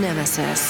Nemesis.